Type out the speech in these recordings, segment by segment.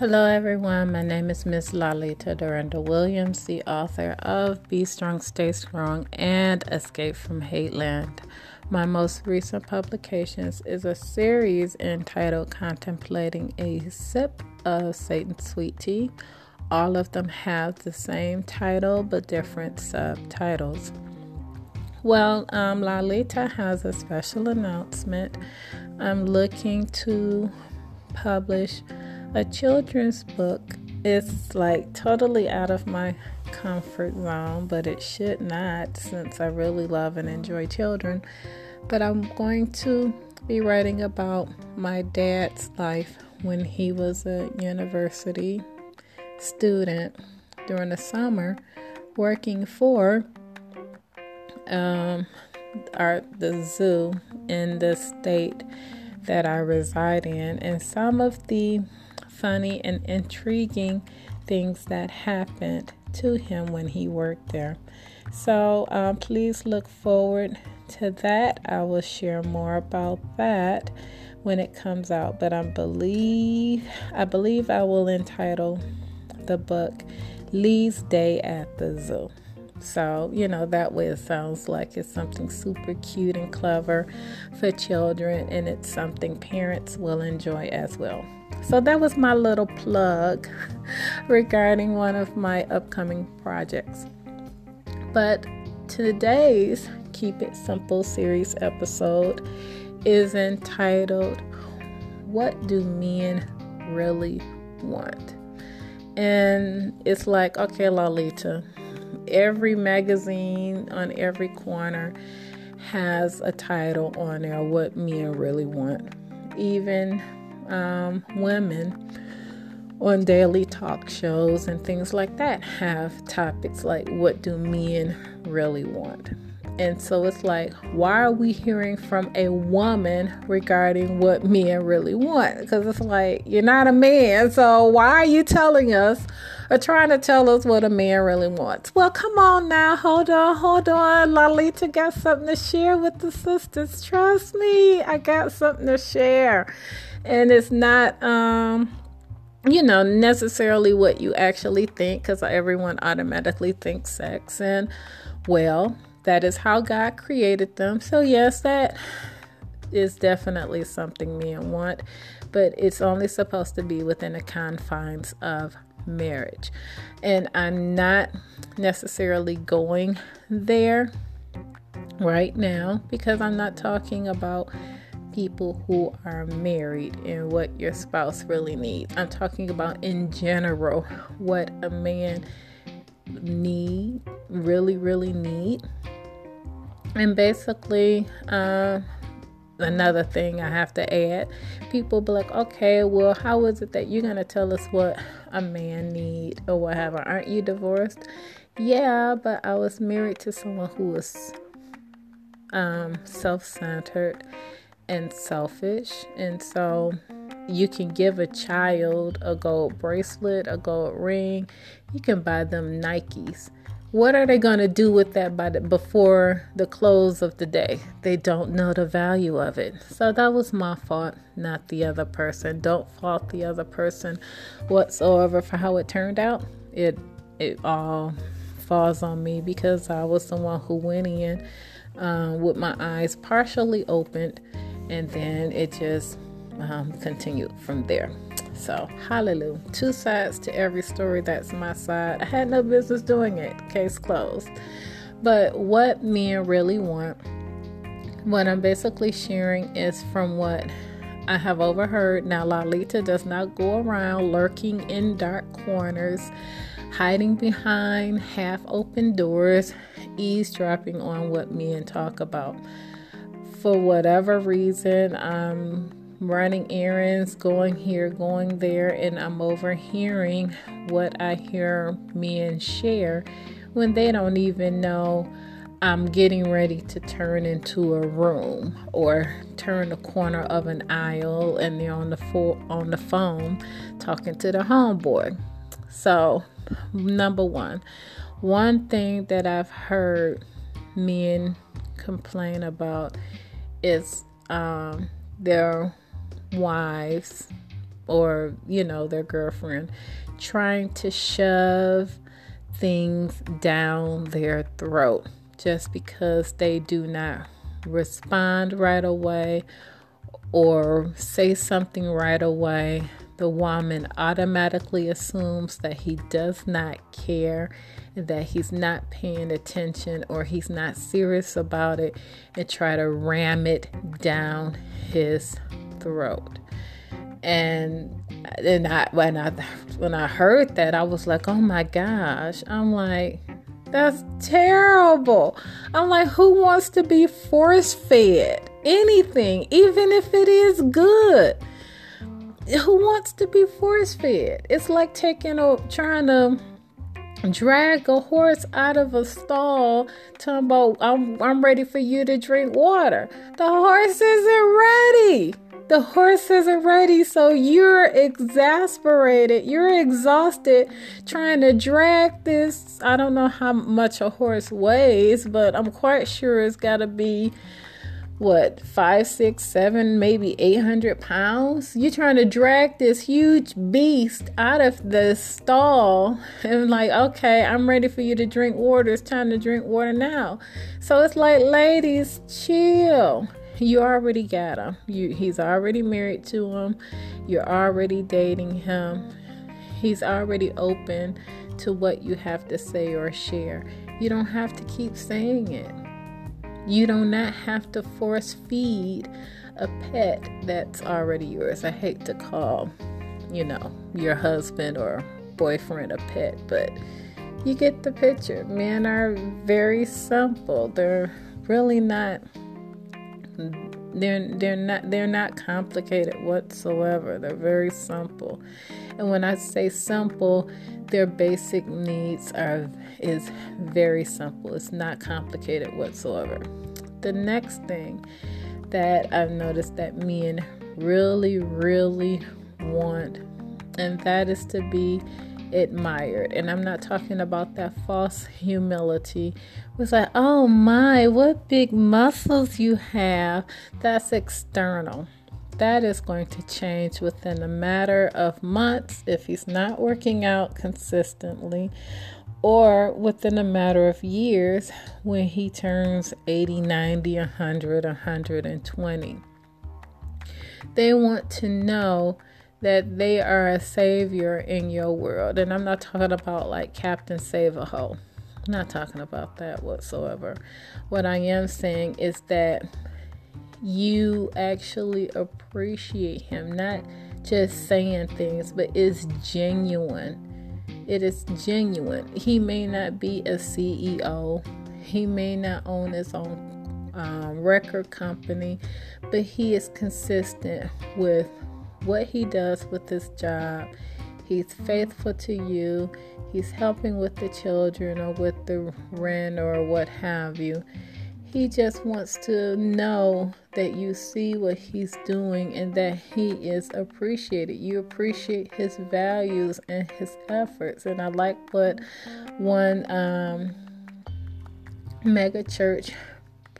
Hello, everyone. My name is Miss Laleta Dorinda Williams, the author of Be Strong, Stay Strong, and Escape from Hateland. My most recent publications is a series entitled Contemplating a Sip of Satan's Sweet Tea. All of them have the same title but different subtitles. Well, um, Laleta has a special announcement. I'm looking to publish a children's book is like totally out of my comfort zone, but it should not since I really love and enjoy children. But I'm going to be writing about my dad's life when he was a university student during the summer working for um, our the zoo in the state that I reside in and some of the funny and intriguing things that happened to him when he worked there. So um, please look forward to that. I will share more about that when it comes out. But I believe I believe I will entitle the book Lee's Day at the Zoo. So, you know, that way it sounds like it's something super cute and clever for children, and it's something parents will enjoy as well. So that was my little plug regarding one of my upcoming projects. But today's Keep It Simple series episode is entitled What Do Men Really Want? And it's like, okay, Laleta, every magazine on every corner has a title on there, What Men Really Want. Even um, women on daily talk shows and things like that have topics like what do men really want and so it's like why are we hearing from a woman regarding what men really want because it's like you're not a man so why are you telling us or trying to tell us what a man really wants. Well come on now. Hold on hold on. Laleta got something to share with the sisters. Trust me i got something to share. And it's not um you know necessarily what you actually think because everyone automatically thinks sex. And well that is how god created them. So yes that is definitely something men want but it's only supposed to be within the confines of marriage and i'm not necessarily going there right now because i'm not talking about people who are married and what your spouse really needs. I'm talking about in general what a man need really really need and basically uh, another thing i have to add people be like okay well how is it that you're to tell us what a man need or whatever aren't you divorced yeah but i was married to someone who was um, self-centered and selfish. And so you can give a child a gold bracelet, a gold ring. You can buy them Nikes. What are they going to do with that by the, before the close of the day? They don't know the value of it. So that was my fault, not the other person. Don't fault the other person whatsoever for how it turned out. It it all falls on me because I was the one who went in um, with my eyes partially opened and then it just um, continued from there. So, hallelujah. Two sides to every story. That's my side. I had no business doing it. Case closed. But what men really want, what I'm basically sharing is from what I have overheard. Now, Laleta does not go around lurking in dark corners, hiding behind half open doors, eavesdropping on what men talk about for whatever reason, I'm running errands, going here, going there, and I'm overhearing what I hear men share when they don't even know I'm getting ready to turn into a room or turn the corner of an aisle and they're on the fo- on the phone talking to the homeboy. So, number 1, one thing that I've heard men complain about is um, their wives or, you know, their girlfriend trying to shove things down their throat just because they do not respond right away or say something right away. The woman automatically assumes that he does not care and that he's not paying attention or he's not serious about it and try to ram it down his throat. And and I when I when I heard that I was like, "Oh my gosh." I'm like, that's terrible. I'm like, who wants to be force fed anything, even if it is good? Who wants to be force fed? It's like taking a trying to drag a horse out of a stall, talking about I'm I'm ready for you to drink water. The horse isn't ready the horse isn't ready, so you're exasperated, you're exhausted trying to drag this. I don't know how much a horse weighs, but I'm quite sure it's got to be what five, six, seven, maybe 800 pounds. You're trying to drag this huge beast out of the stall and, like, okay, I'm ready for you to drink water. It's time to drink water now. So it's like, ladies, chill you already got him. You he's already married to him. You're already dating him. He's already open to what you have to say or share. You don't have to keep saying it. You do not have to force feed a pet that's already yours. I hate to call, you know, your husband or boyfriend a pet, but you get the picture. Men are very simple. They're really not they're they're not they're not complicated whatsoever. They're very simple. And when I say simple, their basic needs are is very simple. It's not complicated whatsoever. The next thing that I've noticed that men really really want and that is to be admired. And I'm not talking about that false humility. It was like, oh my, what big muscles you have. That's external. That is going to change within a matter of months if he's not working out consistently, or within a matter of years when he turns 80, 90, 100, 120. They want to know that they are a savior in your world. And I'm not talking about like Captain Save a Ho. I'm not talking about that whatsoever. What I am saying is that you actually appreciate him, not just saying things, but it's genuine. It is genuine. He may not be a CEO, he may not own his own um, record company, but he is consistent with what he does with his job. He's faithful to you. He's helping with the children or with the rent or what have you. He just wants to know that you see what he's doing and that he is appreciated. You appreciate his values and his efforts. And I like what one um, mega church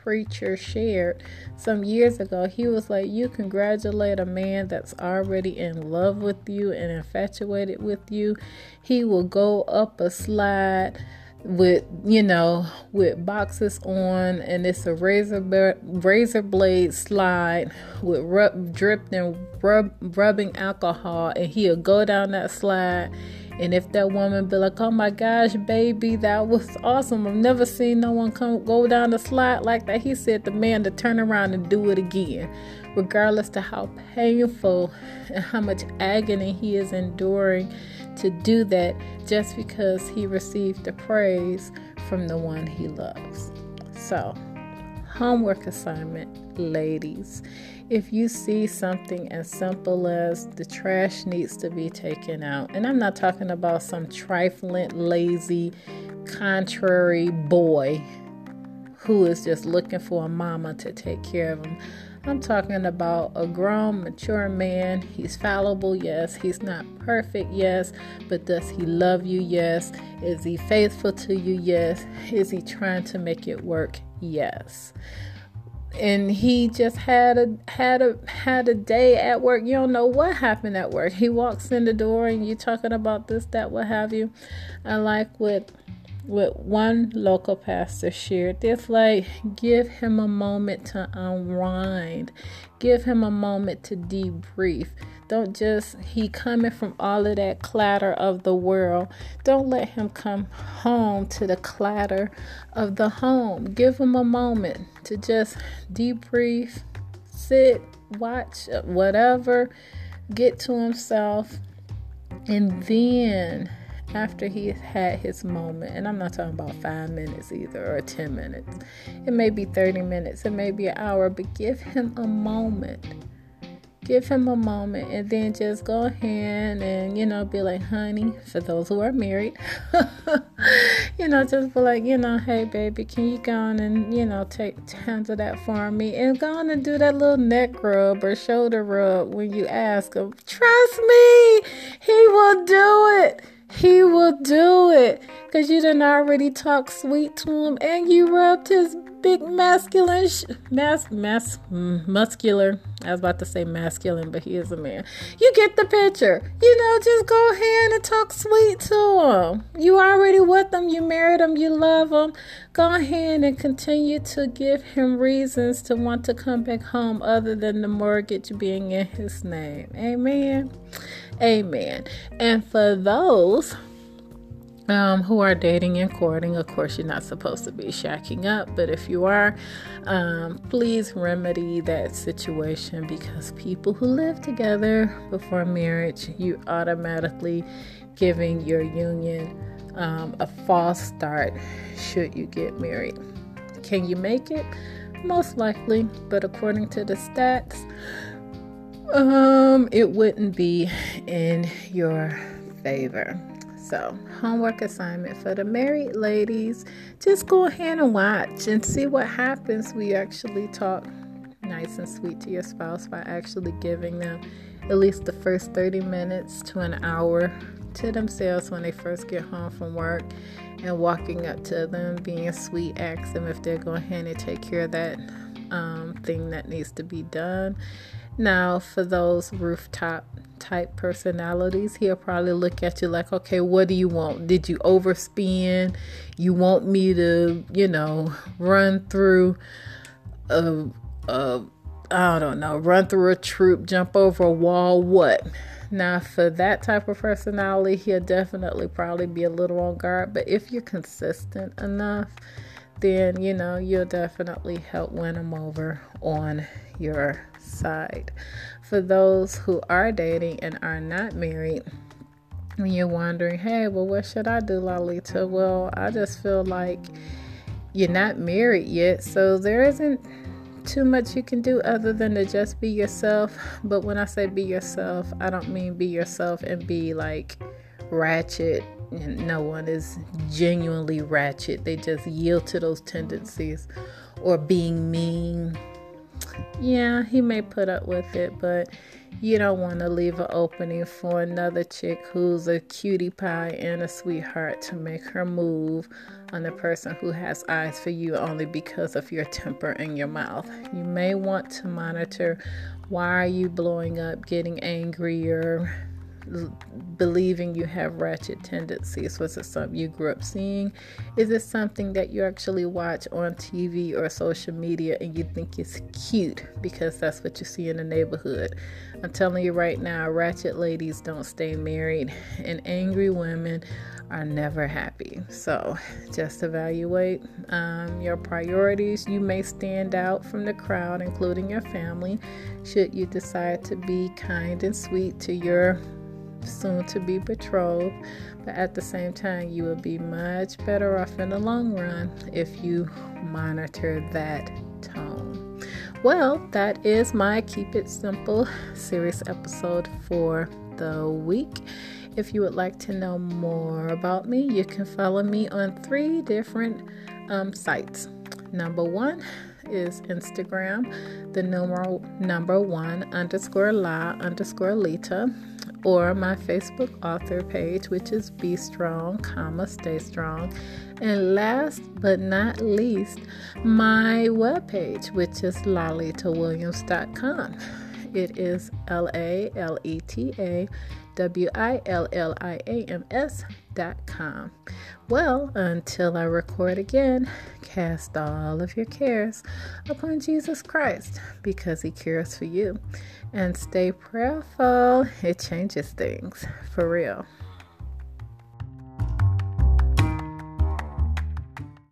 preacher shared some years ago. He was like, You congratulate a man that's already in love with you and infatuated with you. He will go up a slide with you know with boxes on and it's a razor razor blade slide with rub, dripped and rub, rubbing alcohol and he'll go down that slide and if that woman be like, "Oh my gosh, baby, that was awesome! I've never seen no one come go down the slide like that," he said the man to turn around and do it again, regardless to how painful and how much agony he is enduring to do that, just because he received the praise from the one he loves. So, homework assignment, ladies if you see something as simple as the trash needs to be taken out, and I'm not talking about some trifling, lazy, contrary boy who is just looking for a mama to take care of him. I'm talking about a grown, mature man. He's fallible, yes. He's not perfect, yes. But does he love you? Yes. Is he faithful to you? Yes. Is he trying to make it work? Yes and he just had a had a had a day at work. You don't know what happened at work. He walks in the door and you're talking about this, that, what have you. I like what what one local pastor shared. This like give him a moment to unwind. Give him a moment to debrief. Don't just he coming from all of that clatter of the world. Don't let him come home to the clatter of the home. Give him a moment to just debrief, sit, watch whatever, get to himself, and then after he had his moment, and I'm not talking about five minutes either or 10 minutes, it may be 30 minutes, it may be an hour, but give him a moment give him a moment and then just go ahead and you know be like honey for those who are married. You know just be like you know hey baby can you go on and you know take handle that for me? And go on and do that little neck rub or shoulder rub when you ask him. Trust me he will do it. He will do it because you didn't already talk sweet to him and you rubbed his big masculine, sh- mas- mas- mm, muscular. I was about to say masculine, but he is a man. You get the picture. You know, just go ahead and talk sweet to him. You already with him. You married him. You love him. Go ahead and continue to give him reasons to want to come back home other than the mortgage being in his name. Amen. Amen. And for those um, who are dating and courting. Of course, you're not supposed to be shacking up, but if you are, um, please remedy that situation because people who live together before marriage, you automatically giving your union um, a false start should you get married. Can you make it? Most likely, but according to the stats, um, it wouldn't be in your favor. So, homework assignment for the married ladies just go ahead and watch and see what happens We actually talk nice and sweet to your spouse by actually giving them at least the first 30 minutes to an hour to themselves when they first get home from work and walking up to them, being sweet, ask them if they're going ahead and take care of that um, thing that needs to be done. Now, for those rooftop type personalities, he'll probably look at you like, okay, what do you want? Did you overspend? You want me to, you know, run through a, a I don't know, run through a troop, jump over a wall, what? Now, for that type of personality, he'll definitely probably be a little on guard. But if you're consistent enough, then you know you'll definitely help win him over on your side. For those who are dating and are not married, when you're wondering, hey, well, what should I do, Laleta? Well, I just feel like you're not married yet, so there isn't too much you can do other than to just be yourself. But when I say be yourself, I don't mean be yourself and be like ratchet. And no one is genuinely ratchet, they just yield to those tendencies or being mean yeah, he may put up with it, but you don't want to leave an opening for another chick who's a cutie pie and a sweetheart to make her move on the person who has eyes for you only because of your temper and your mouth. You may want to monitor why are you blowing up, getting angrier, believing you have ratchet tendencies? Was it something you grew up seeing? Is it something that you actually watch on TV or social media and you think it's cute because that's what you see in the neighborhood? I'm telling you right now, ratchet ladies don't stay married, and angry women are never happy. So just evaluate um, your priorities. You may stand out from the crowd, including your family, should you decide to be kind and sweet to your soon to be betrothed, but at the same time, you will be much better off in the long run if you monitor that tone. Well, that is my Keep It Simple series episode for the week. If you would like to know more about me, you can follow me on three different um, sites. Number one is Instagram, the number number one underscore la underscore Lita or my Facebook author page, which is Be Strong, comma, Stay Strong. And last but not least, my webpage, which is laletawilliams.com. It is L A L E T A W I L L I A M S dot com. Well, until I record again, cast all of your cares upon Jesus Christ because he cares for you. And stay prayerful, it changes things for real.